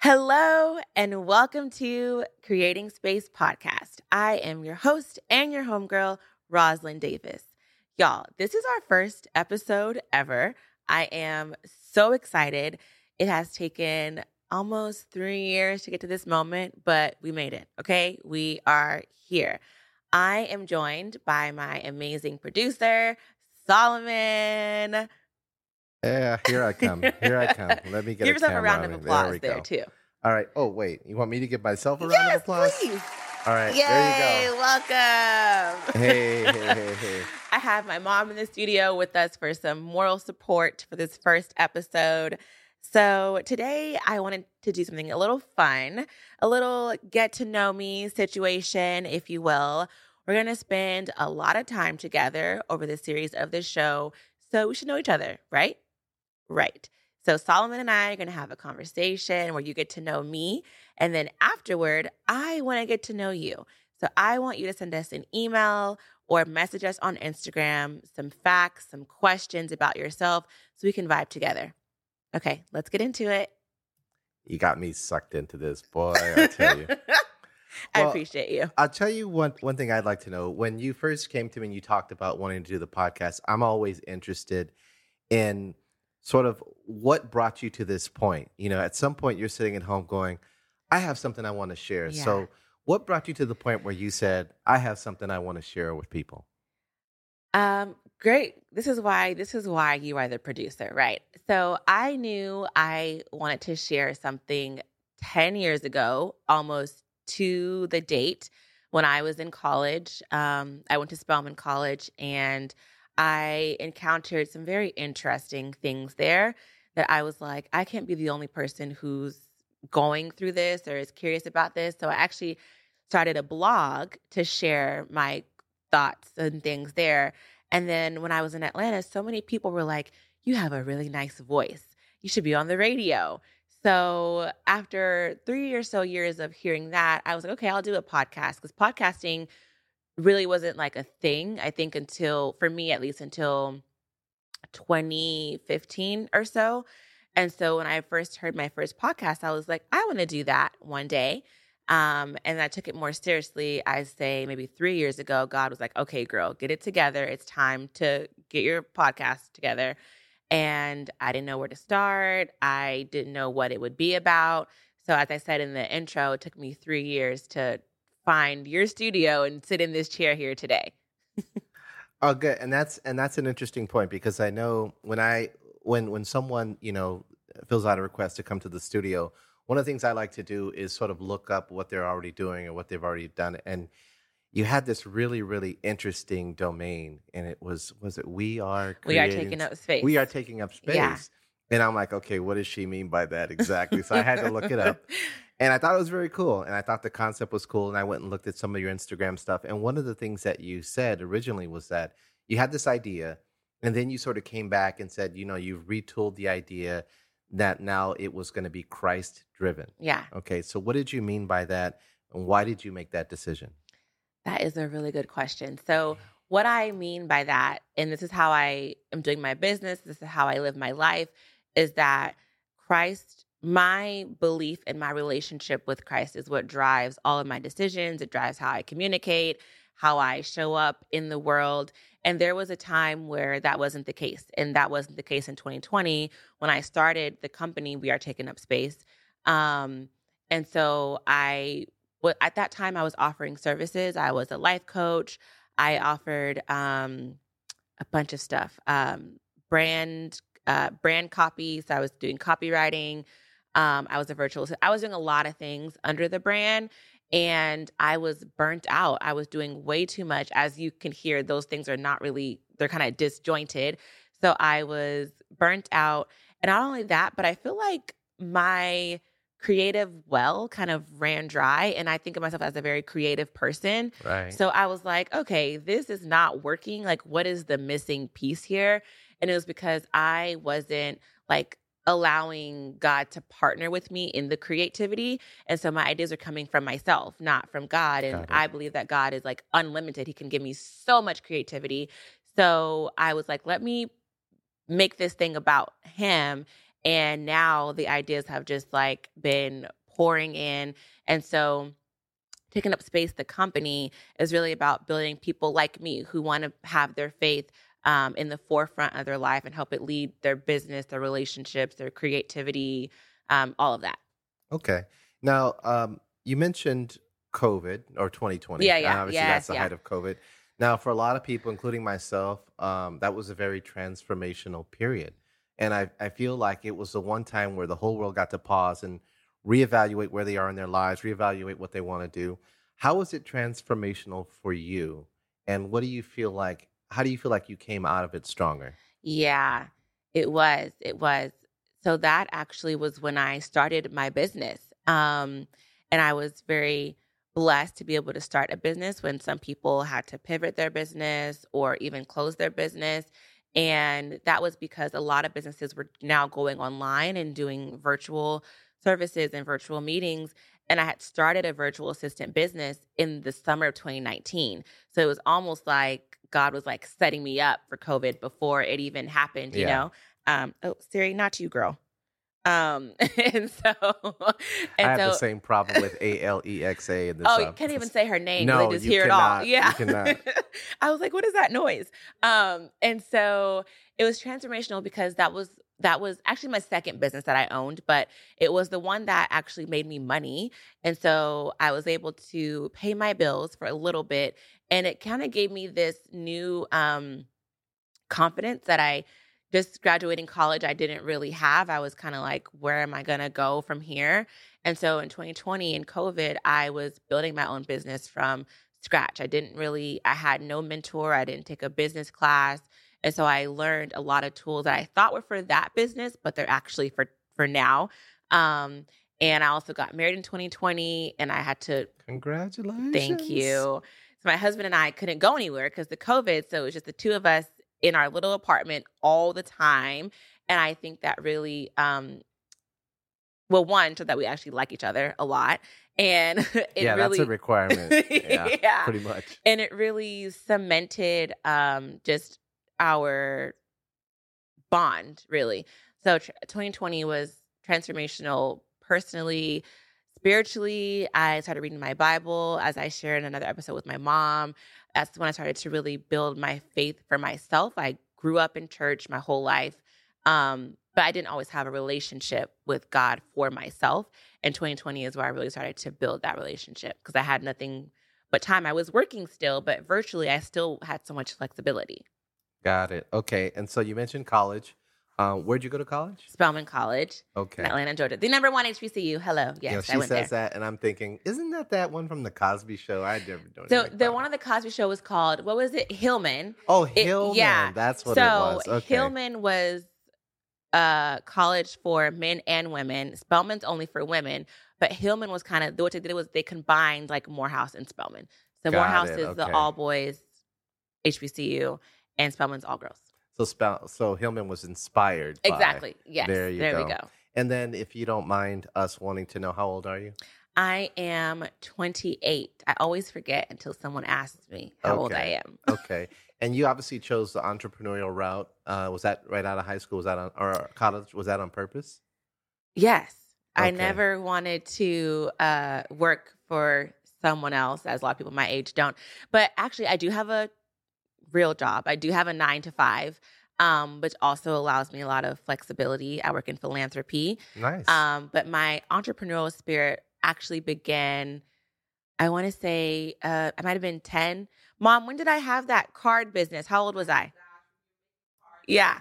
Hello, and welcome to Creating Space Podcast. I am your host and your homegirl, Rosalyn Davis. Y'all, this is our first episode ever. I am so excited. It has taken almost three years to get to this moment, but we made it. Okay. We are here. I am joined by my amazing producer, Solomon. Yeah, here I come. Here I come. Let me get Give a yourself a round of applause there, there, too. All right. Oh wait, you want me to give myself a round yes, of applause? please. All right. Yay, There you go. Hey, welcome. Hey, hey, hey, hey. I have my mom in the studio with us for some moral support for this first episode. So, today I wanted to do something a little fun, a little get to know me situation, if you will. We're going to spend a lot of time together over the series of this show. So, we should know each other, right? Right. So, Solomon and I are going to have a conversation where you get to know me. And then afterward, I want to get to know you. So, I want you to send us an email or message us on Instagram some facts, some questions about yourself so we can vibe together. Okay, let's get into it. You got me sucked into this, boy. I tell you. I Well, appreciate you. I'll tell you one one thing I'd like to know. When you first came to me and you talked about wanting to do the podcast, I'm always interested in sort of what brought you to this point. You know, at some point you're sitting at home going, I have something I want to share. Yeah. So what brought you to the point where you said, I have something I want to share with people? Um, great. This is why this is why you are the producer, right? So I knew I wanted to share something 10 years ago, almost to the date when I was in college. Um, I went to Spelman College and I encountered some very interesting things there that I was like, I can't be the only person who's going through this or is curious about this. So I actually started a blog to share my thoughts and things there. And then when I was in Atlanta, so many people were like, You have a really nice voice. You should be on the radio. So after three or so years of hearing that, I was like, okay, I'll do a podcast because podcasting really wasn't like a thing, I think, until, for me at least, until 2015 or so. And so when I first heard my first podcast, I was like, I want to do that one day. Um, and I took it more seriously. I say maybe three years ago, God was like, okay, girl, get it together. It's time to get your podcast together. And I didn't know where to start. I didn't know what it would be about. So, as I said in the intro, it took me three years to find your studio and sit in this chair here today. Oh, good. And that's and that's an interesting point because I know when I when when someone you know fills out a request to come to the studio, one of the things I like to do is sort of look up what they're already doing or what they've already done. And you had this really really interesting domain, and it was was it we are We are taking up space. we are taking up space. Yeah. And I'm like, okay, what does she mean by that exactly? So I had to look it up. And I thought it was very cool. And I thought the concept was cool. And I went and looked at some of your Instagram stuff. And one of the things that you said originally was that you had this idea, and then you sort of came back and said, you know, you've retooled the idea that now it was going to be Christ driven. yeah. Okay. So what did you mean by that? And why did you make that decision? That is a really good question. So, what I mean by that, and this is how I am doing my business, this is how I live my life, is that Christ, my belief and my relationship with Christ is what drives all of my decisions. It drives how I communicate, how I show up in the world. And there was a time where that wasn't the case. And that wasn't the case in 2020 when I started the company, We Are Taking Up Space. Um, and so I at that time I was offering services. I was a life coach. I offered um, a bunch of stuff, um, brand uh, brand copy. So I was doing copywriting. Um, I was a virtual. I was doing a lot of things under the brand, and I was burnt out. I was doing way too much. As you can hear, those things are not really. They're kind of disjointed. So I was burnt out, and not only that, but I feel like my creative well kind of ran dry and i think of myself as a very creative person Right. so i was like okay this is not working like what is the missing piece here and it was because i wasn't like allowing god to partner with me in the creativity and so my ideas are coming from myself not from god and i believe that god is like unlimited he can give me so much creativity so i was like let me make this thing about him And now the ideas have just like been pouring in. And so taking up space, the company is really about building people like me who want to have their faith um, in the forefront of their life and help it lead their business, their relationships, their creativity, um, all of that. Okay. Now, um, you mentioned COVID or 2020. Yeah, yeah, Obviously, yes, that's the yeah. height of COVID. Now, for a lot of people, including myself, um, that was a very transformational period. And I, I feel like it was the one time where the whole world got to pause and reevaluate where they are in their lives, reevaluate what they want to do. How was it transformational for you? And what do you feel like? How do you feel like you came out of it stronger? Yeah, it was. It was. So that actually was when I started my business. Um, and I was very blessed to be able to start a business when some people had to pivot their business or even close their business. And that was because a lot of businesses were now going online and doing virtual services and virtual meetings. And I had started a virtual assistant business in the summer of 2019. So it was almost like God was like setting me up for COVID before it even happened, you Yeah. know? Um, oh, Siri, not you, girl. Um, and so, I and have so, the same problem with A L E X A. Oh, uh, you can't even say her name. No, they just you hear it cannot. all. Yeah. I was like, what is that noise? Um, and so it was transformational because that was that was actually my second business that I owned, but it was the one that actually made me money. And so I was able to pay my bills for a little bit. And it kind of gave me this new um confidence that I just graduating college, I didn't really have. I was kind of like, where am I going to go from here? And so in 2020 in COVID, I was building my own business from scratch. I didn't really, I had no mentor. I didn't take a business class. And so I learned a lot of tools that I thought were for that business, but they're actually for, for now. Um, and I also got married in 2020 and I had to Congratulations. Thank you. So my husband and I couldn't go anywhere because the COVID. So it was just the two of us in our little apartment all the time. And I think that really, um, well, one, so that we actually like each other a lot. And it yeah, really, that's a requirement. Yeah, Yeah. pretty much. and it really cemented um, just our bond really. So tr- 2020 was transformational personally spiritually. I started reading my bible as i shared in another episode with my mom. That's when i started to really build my faith for myself. I grew up in church my whole life um, but i didn't always have a relationship with god for myself and 2020 is where i really started to build that relationship because i had nothing but time. I was working still but virtually i still had so much flexibility Got it. Okay. And so you mentioned college. Um, where'd you go to college? spelman college Okay. in atlanta georgia the number one hbcu hello yes you know, i she went says there that, and I'm thinking, isn't that that one from the Cosby Show? I never don't. so the one on the cosby show was called what was it hillman Oh, it- Hillman. yeah. That's what so it was. Okay. Hillman was a college for men and women. Spelman's only for women, but Hillman was kind of what they did was they combined like Morehouse and Spelman. So Got Morehouse it, is the all boys HBCU, and Spelman's all girls. So spell. So Hillman was inspired. by- Exactly. Yes. There you we go. go. And then, if you don't mind us wanting to know, how old are you? I am 28. I always forget until someone asks me how old I am. Okay. and you obviously chose the entrepreneurial route. Uh, was that right out of high school? Was that on or college? Was that on purpose? Yes. I never wanted to uh, work for someone else, as a lot of people my age don't. But actually, I do have a real job. I do have a nine to five, um, which also allows me a lot of flexibility. I work in philanthropy. Nice. Um, but my entrepreneurial spirit actually began, I want to say, uh, I might have been 10. Mom, when did I have that card business? How old was I? Yeah.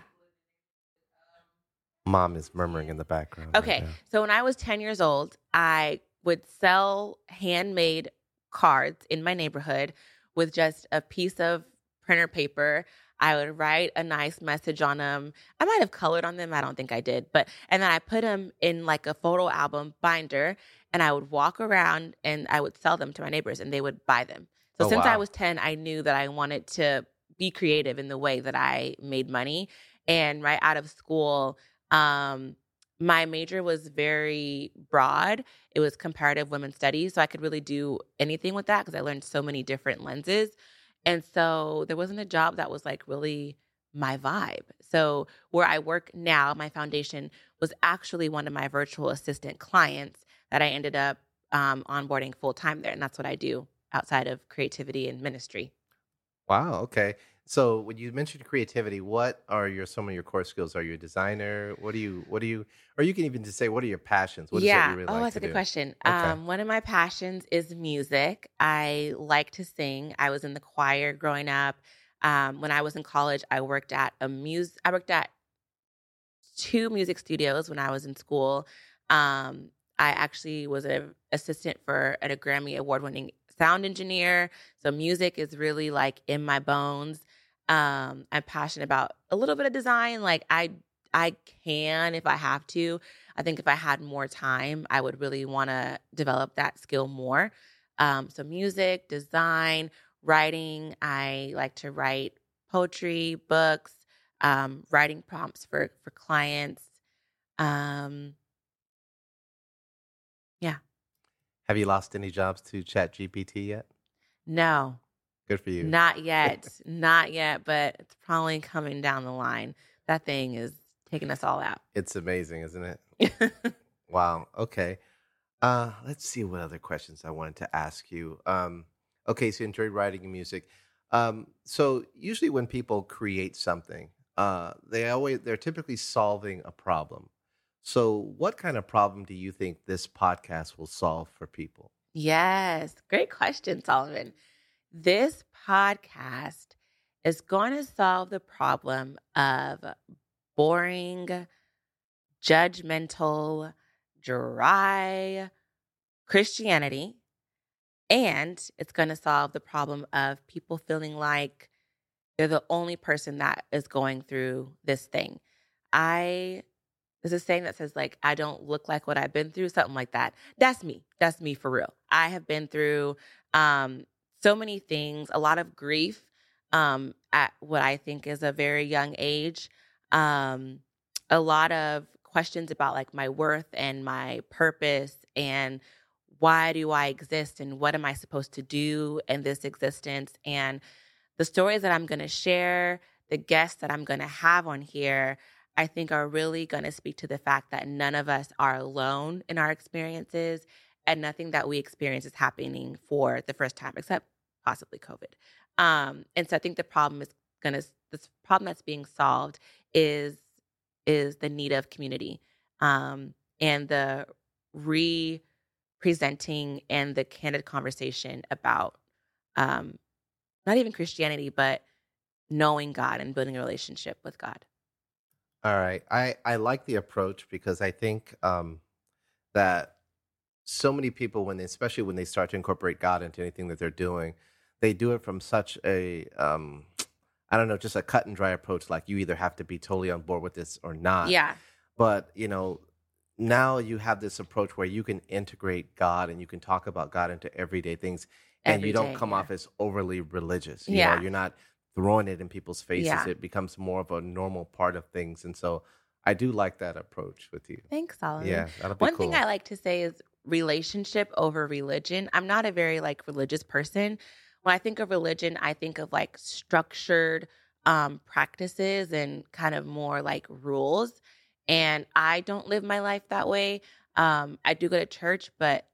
Mom is murmuring in the background. Okay. now. So when I was 10 years old, I would sell handmade cards in my neighborhood with just a piece of printer paper. I would write a nice message on them. I might have colored on them. I don't think I did. But, and then I put them in like a photo album binder and I would walk around and I would sell them to my neighbors and they would buy them. So Oh, since I was 10, I knew that I wanted to be creative in the way that I made money. And right out of school, um, my major was very broad. It was comparative women's studies. So I could really do anything with that because I learned so many different lenses. And so there wasn't a job that was like really my vibe. So, where I work now, my foundation was actually one of my virtual assistant clients that I ended up um, onboarding full time there. And that's what I do outside of creativity and ministry. Wow. Okay. So when you mentioned creativity, what are your some of your core skills? Are you a designer? What do you what do you or you can even just say what are your passions? What yeah. really oh, like that's a good do? question. Okay. Um, one of my passions is music. I like to sing. I was in the choir growing up. Um, when I was in college, I worked at a music. I worked at two music studios when I was in school. Um, I actually was an assistant for a Grammy award winning sound engineer. So music is really like in my bones. Um, I'm passionate about a little bit of design. Like I I can if I have to. I think if I had more time, I would really want to develop that skill more. Um, so music, design, writing. I like to write poetry, books, um, writing prompts for for clients. Um, yeah. Have you lost any jobs to Chat GPT yet? no, Good for you. not yet, not yet, but it's probably coming down the line. That thing is taking us all out. It's amazing, isn't it? Wow. Okay. Uh, let's see what other questions I wanted to ask you. Um, okay, so you enjoy writing and music. Um, so usually when people create something, uh, they always they're typically solving a problem. So what kind of problem do you think this podcast will solve for people? Yes, great question, Solomon. This podcast is going to solve the problem of boring, judgmental, dry Christianity. And it's going to solve the problem of people feeling like they're the only person that is going through this thing. I there's a saying that says like I don't look like what I've been through, something like that. That's me. That's me for real. I have been through um so many things, a lot of grief um at what I think is a very young age. Um a lot of questions about like my worth and my purpose and why do I exist and what am I supposed to do in this existence and the stories that I'm going to share, the guests that I'm going to have on here, I think are really going to speak to the fact that none of us are alone in our experiences and nothing that we experience is happening for the first time except possibly COVID. Um, and so I think the problem is going to this problem that's being solved is is the need of community um, and the re-presenting and the candid conversation about um, not even Christianity, but knowing God and building a relationship with God. All right. I, I like the approach because I think um, that so many people, when they, especially when they start to incorporate God into anything that they're doing, they do it from such a, um, I don't know, just a cut and dry approach. Like you either have to be totally on board with this or not. Yeah. But, you know, now you have this approach where you can integrate God and you can talk about God into everyday things and Every you don't day, come yeah. off as overly religious. You Yeah. know, you're not throwing it in people's faces. Yeah. It becomes more of a normal part of things. And so I do like that approach with you. Thanks, Solomon. Yeah, that'll be One cool. thing I like to say is relationship over religion. I'm not a very like religious person. When I think of religion, I think of like structured um, practices and kind of more like rules. And I don't live my life that way. Um, I do go to church, but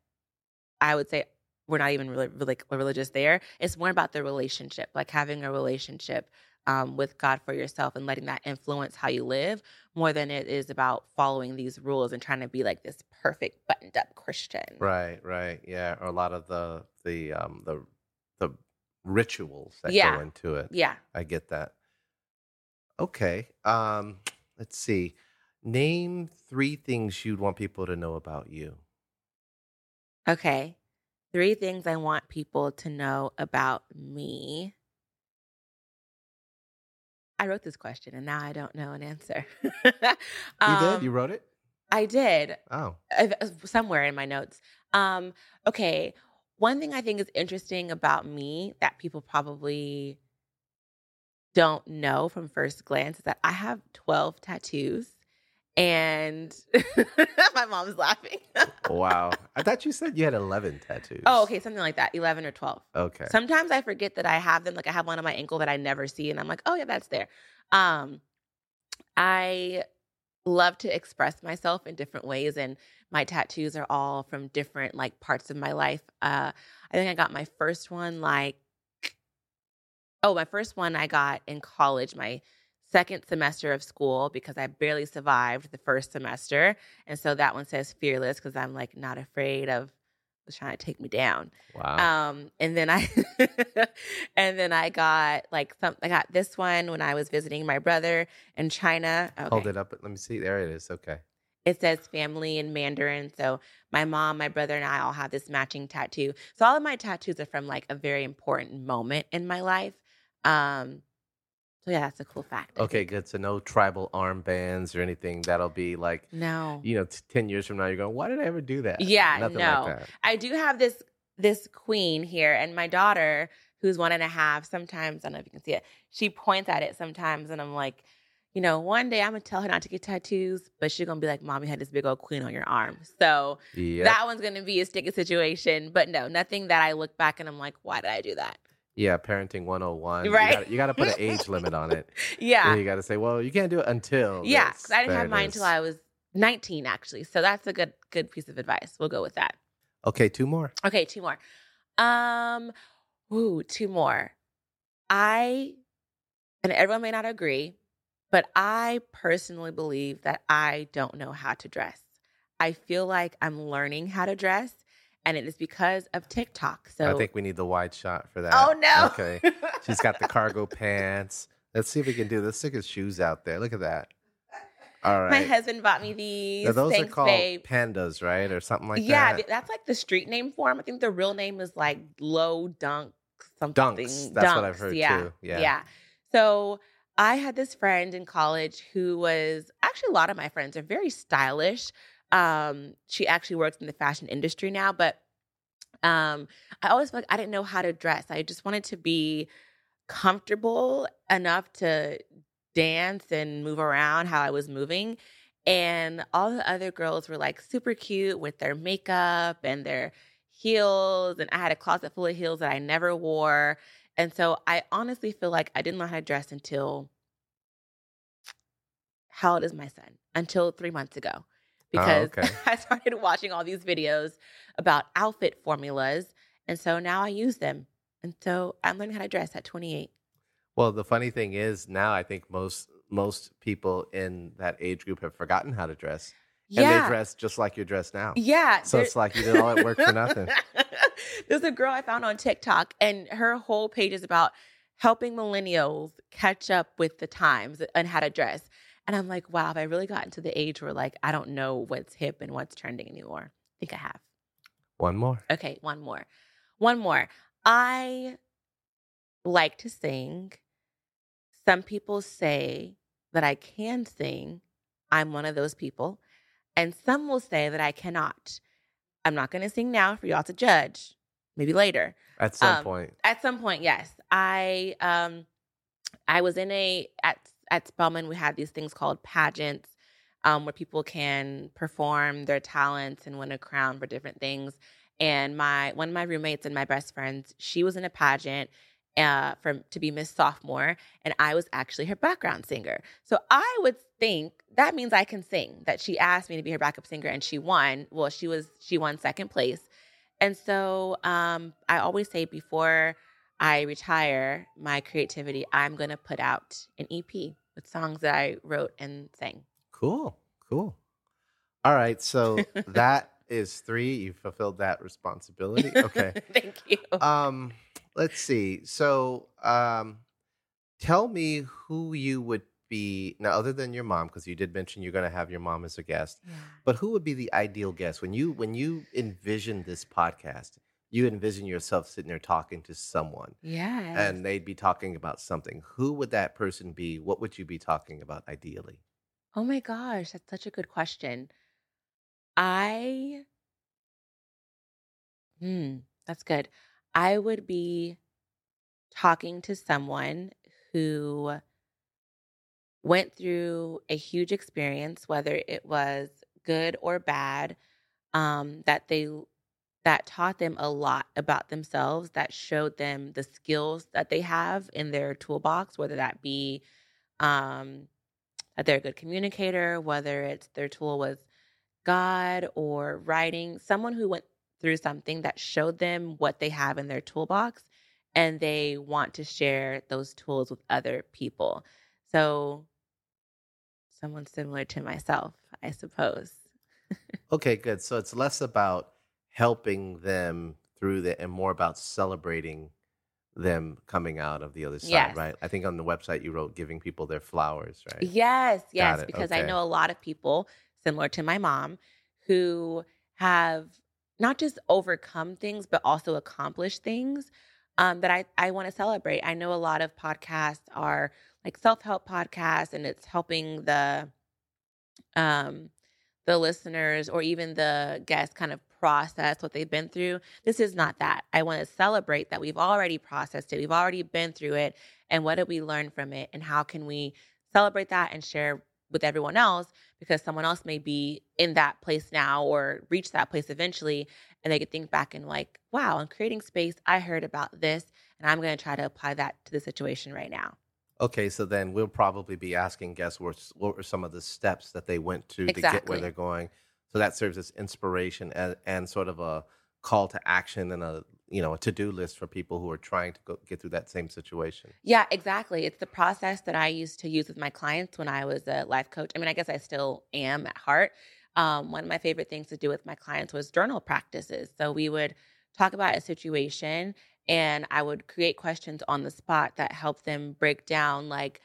I would say we're not even really, really religious there. It's more about the relationship, like having a relationship um, with God for yourself and letting that influence how you live more than it is about following these rules and trying to be like this perfect buttoned up Christian. Right, right. Yeah. Or a lot of the the um the the rituals that Yeah. go into it. Yeah. I get that. Okay. Um, let's see. Name three things you'd want people to know about you. Okay. Three things I want people to know about me. I wrote this question and now I don't know an answer. You Um, did? You wrote it? I did. Oh. Uh, somewhere in my notes. Um, okay. One thing I think is interesting about me that people probably don't know from first glance is that I have 12 tattoos. And my mom's laughing. Wow. I thought you said you had 11 tattoos. oh, okay. Something like that 11 or 12. Okay. Sometimes I forget that I have them. Like I have one on my ankle that I never see, and I'm like, oh yeah, that's there. Um, I love to express myself in different ways, and my tattoos are all from different like parts of my life. Uh, I think I got my first one like, oh, my first one I got in college. My second semester of school because I barely survived the first semester. And so that one says fearless because I'm like not afraid of trying to take me down. Wow. Um, and then I and then I got like some I got this one when I was visiting my brother in China. Okay. Hold it up. Let me see. There it is. Okay. It says family in Mandarin. So my mom, my brother, and I all have this matching tattoo. So all of my tattoos are from like a very important moment in my life. Um, so yeah, that's a cool fact. I Okay, think. good. So no tribal armbands or anything. That'll be like, No. you know, t- 10 years from now, you're going, why did I ever do that? Yeah, Nothing no. like that. I do have this this queen here, and my daughter, who's one and a half, sometimes I don't know if you can see it. She points at it sometimes, and I'm like, you know, one day I'm gonna tell her not to get tattoos, but she's gonna be like, "Mommy had this big old queen on your arm." So Yeah. that one's gonna be a sticky situation. But no, nothing that I look back and I'm like, "Why did I do that?" Yeah. Parenting 101. Right. You gotta, you gotta put an age limit on it. Yeah, And you got to say, well, you can't do it until. yeah. this. 'cause I didn't have mine until I was 19, actually. So that's a good good piece of advice. We'll go with that. Okay, two more. Okay, two more. Um, ooh, two more. I and everyone may not agree, but I personally believe that I don't know how to dress. I feel like I'm learning how to dress, and it is because of TikTok. So I think we need the wide shot for that. Oh no. Okay. She's got the cargo pants. Let's see if we can do this. Stick his shoes out there. Look at that. All right. My husband bought me these. Now, those Thanks, are called babe. pandas, right? Or something like yeah, that. Yeah, that's like the street name for him. I think the real name is like Low Dunk something. Dunks. That's what I've heard yeah. too. Yeah. Yeah. So I had this friend in college who was actually a lot of my friends are very stylish. Um, she actually works in the fashion industry now, but um, I always felt like I didn't know how to dress. I just wanted to be comfortable enough to dance and move around how I was moving. And all the other girls were like super cute with their makeup and their heels. And I had a closet full of heels that I never wore. And so I honestly feel like I didn't know how to dress until how old is my son? Until three months ago. Oh, because okay. I started watching all these videos about outfit formulas. And so now I use them. And so I'm learning how to dress at 28. Well, the funny thing is now I think most most people in that age group have forgotten how to dress. And they dress just like you're dressed now. Yeah. So it's like you did all that work for nothing. There's a girl I found on TikTok, and her whole page is about helping millennials catch up with the times and how to dress. And I'm like, wow, have I really gotten to the age where like I don't know what's hip and what's trending anymore? I think I have. One more. Okay, one more. One more. I like to sing. Some people say that I can sing. I'm one of those people. And some will say that I cannot. I'm not going to sing now for y'all to judge. Maybe later. At some Um, point. At some point, yes. I um I was in a at at Spelman we had these things called pageants um where people can perform their talents and win a crown for different things. And my one of my roommates and my best friends, she was in a pageant uh from to be Miss Sophomore and I was actually her background singer. So I would think that means I can sing. That she asked me to be her backup singer and she won. Well, she was she won second place. And so um, I always say before I retire my creativity, I'm going to put out an EP with songs that I wrote and sang. Cool. Cool. All right. So that is three. You fulfilled that responsibility. Okay. Thank you. um, let's see. So um tell me who you would be now other than your mom, because you did mention you're gonna have your mom as a guest. Yeah. But who would be the ideal guest when you when you envision this podcast? You envision yourself sitting there talking to someone, Yeah. and they'd be talking about something. Who would that person be? What would you be talking about ideally? oh my gosh, that's such a good question. I, hmm, that's good. I would be talking to someone who went through a huge experience, whether it was good or bad, um, that they that taught them a lot about themselves, that showed them the skills that they have in their toolbox, whether that be um, that they're a good communicator, whether it's their tool was God or writing, someone who went through something that showed them what they have in their toolbox and they want to share those tools with other people. So, someone similar to myself, I suppose. okay, good. So it's less about helping them through the and more about celebrating them coming out of the other side, Yes. right? I think on the website you wrote giving people their flowers, right? Yes, yes, because I know a lot of people similar to my mom who have not just overcome things but also accomplished things um, that I I want to celebrate. I know a lot of podcasts are like self help podcasts, and it's helping the um the listeners or even the guests kind of process what they've been through. This is not that. I want to celebrate that we've already processed it. We've already been through it. And what did we learn from it? And how can we celebrate that and share with everyone else? Because someone else may be in that place now or reach that place eventually. And they could think back and, like, wow, in creating space, I heard about this. And I'm going to try to apply that to the situation right now. Okay, so then we'll probably be asking guests what, what were some of the steps that they went to to get where they're going. So that serves as inspiration and, and sort of a call to action and a you know a to do list for people who are trying to go, get through that same situation. Yeah, exactly. It's the process that I used to use with my clients when I was a life coach. I mean, I guess I still am at heart. Um, one of my favorite things to do with my clients was journal practices. So we would talk about a situation and I would create questions on the spot that help them break down like,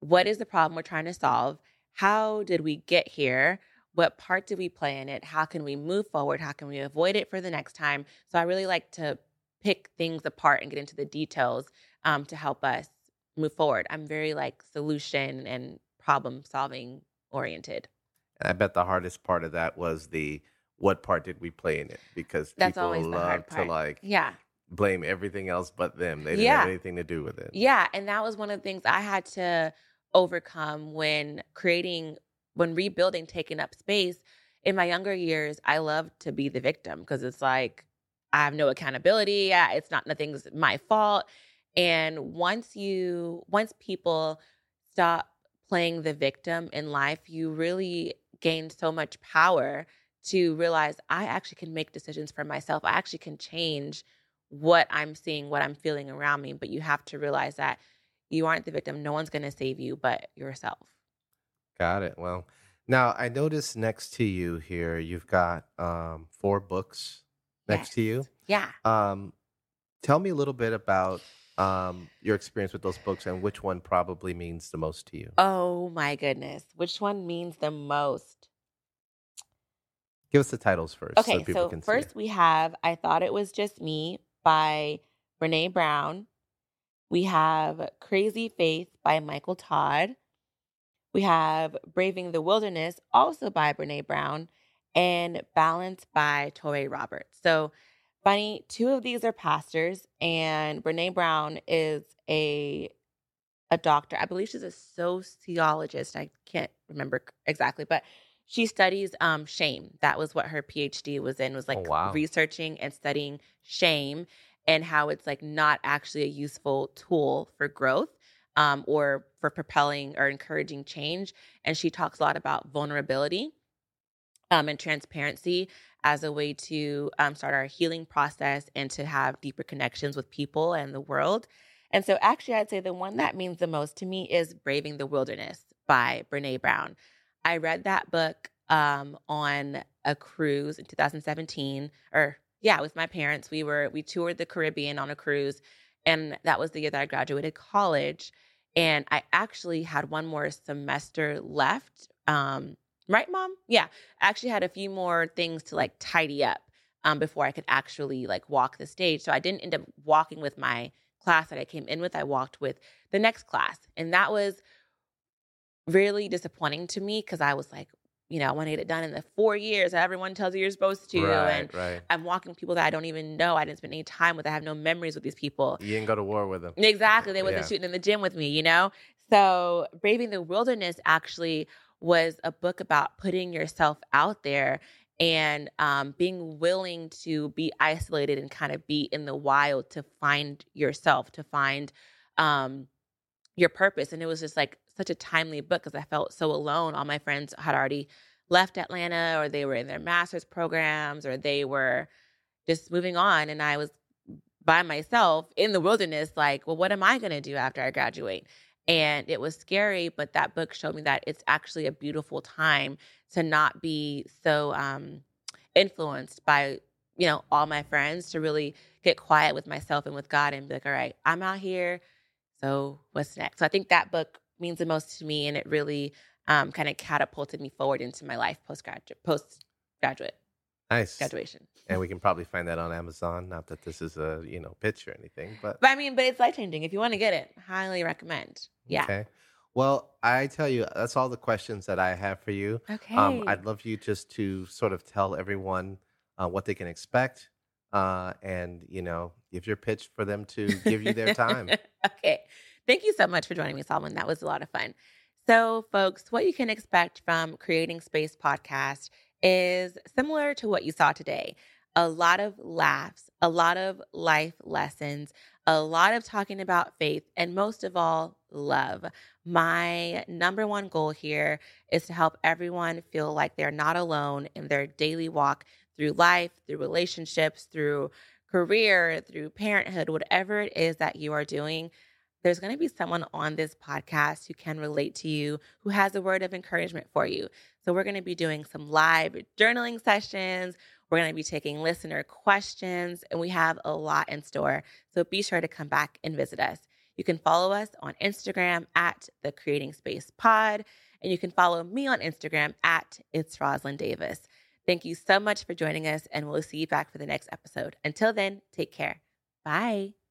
what is the problem we're trying to solve? How did we get here? What part did we play in it? How can we move forward? How can we avoid it for the next time? So I really like to pick things apart and get into the details um, to help us move forward. I'm very like solution and problem solving oriented. And I bet the hardest part of that was the what part did we play in it? Because That's people always the hard love to like Yeah. blame everything else but them. They didn't Yeah. have anything to do with it. Yeah. And that was one of the things I had to overcome when creating, when rebuilding, taking up space. In my younger years, I loved to be the victim because it's like, I have no accountability. It's not, nothing's my fault. And once you, once people stop playing the victim in life, you really gain so much power to realize I actually can make decisions for myself. I actually can change what I'm seeing, what I'm feeling around me. But you have to realize that you aren't the victim. No one's going to save you but yourself. Got it. Well, now I noticed next to you here, you've got um, four books next to you. Yeah. Um, tell me a little bit about um, your experience with those books and which one probably means the most to you. Oh my goodness. Which one means the most? Give us the titles first so Okay, people so can first we have I Thought It Was Just Me by Brené Brown. We have Crazy Faith by Michael Todd. We have Braving the Wilderness, also by Brené Brown, and Balance by Touré Roberts. So, funny, two of these are pastors, and Brené Brown is a a doctor. I believe she's a sociologist. I can't remember exactly, but she studies um, shame. That was what her PhD was in. Was like Oh, wow. researching and studying shame and how it's like not actually a useful tool for growth um, or for propelling or encouraging change. And she talks a lot about vulnerability um, and transparency as a way to um, start our healing process and to have deeper connections with people and the world. And so, actually, I'd say the one that means the most to me is Braving the Wilderness by Brené Brown. I read that book um, on a cruise in 2017, or yeah, with my parents. We were we toured the Caribbean on a cruise, and that was the year that I graduated college. And I actually had one more semester left. Um, right, mom? Yeah, I actually had a few more things to like tidy up um, before I could actually like walk the stage. So I didn't end up walking with my class that I came in with. I walked with the next class, and that was really disappointing to me because I was like, you know, I want to get it done in the four years that everyone tells you you're supposed to, right, and right. I'm walking people that I don't even know. I didn't spend any time with. I have no memories with these people. You didn't go to war with them. Exactly. They wasn't Yeah. shooting in the gym with me, you know? So Braving the Wilderness actually was a book about putting yourself out there and um, being willing to be isolated and kind of be in the wild to find yourself, to find um, your purpose. And it was just like such a timely book because I felt so alone. All my friends had already left Atlanta or they were in their master's programs or they were just moving on. And I was by myself in the wilderness, like, well, what am I going to do after I graduate? And it was scary, but that book showed me that it's actually a beautiful time to not be so um, influenced by, you know, all my friends, to really get quiet with myself and with God and be like, all right, I'm out here. So what's next? So I think that book means the most to me, and it really um, kind of catapulted me forward into my life post graduate post graduate Nice. graduation. And we can probably find that on Amazon. Not that this is a you know pitch or anything, but But I mean, but it's life changing. If you want to get it, highly recommend. Yeah. Okay. Well, I tell you, that's all the questions that I have for you. Okay. Um, I'd love you just to sort of tell everyone uh, what they can expect, uh, and you know, give your pitch for them to give you their time. okay. Thank you so much for joining me, Solomon. That was a lot of fun. So, folks, what you can expect from Creating Space podcast is similar to what you saw today. A lot of laughs, a lot of life lessons, a lot of talking about faith, and most of all, love. My number one goal here is to help everyone feel like they're not alone in their daily walk through life, through relationships, through career, through parenthood, whatever it is that you are doing. There's going to be someone on this podcast who can relate to you, who has a word of encouragement for you. So, we're going to be doing some live journaling sessions. We're going to be taking listener questions, and we have a lot in store. So, be sure to come back and visit us. You can follow us on Instagram at the Creating Space Pod, and you can follow me on Instagram at It's Rosalyn Davis. Thank you so much for joining us, and we'll see you back for the next episode. Until then, take care. Bye.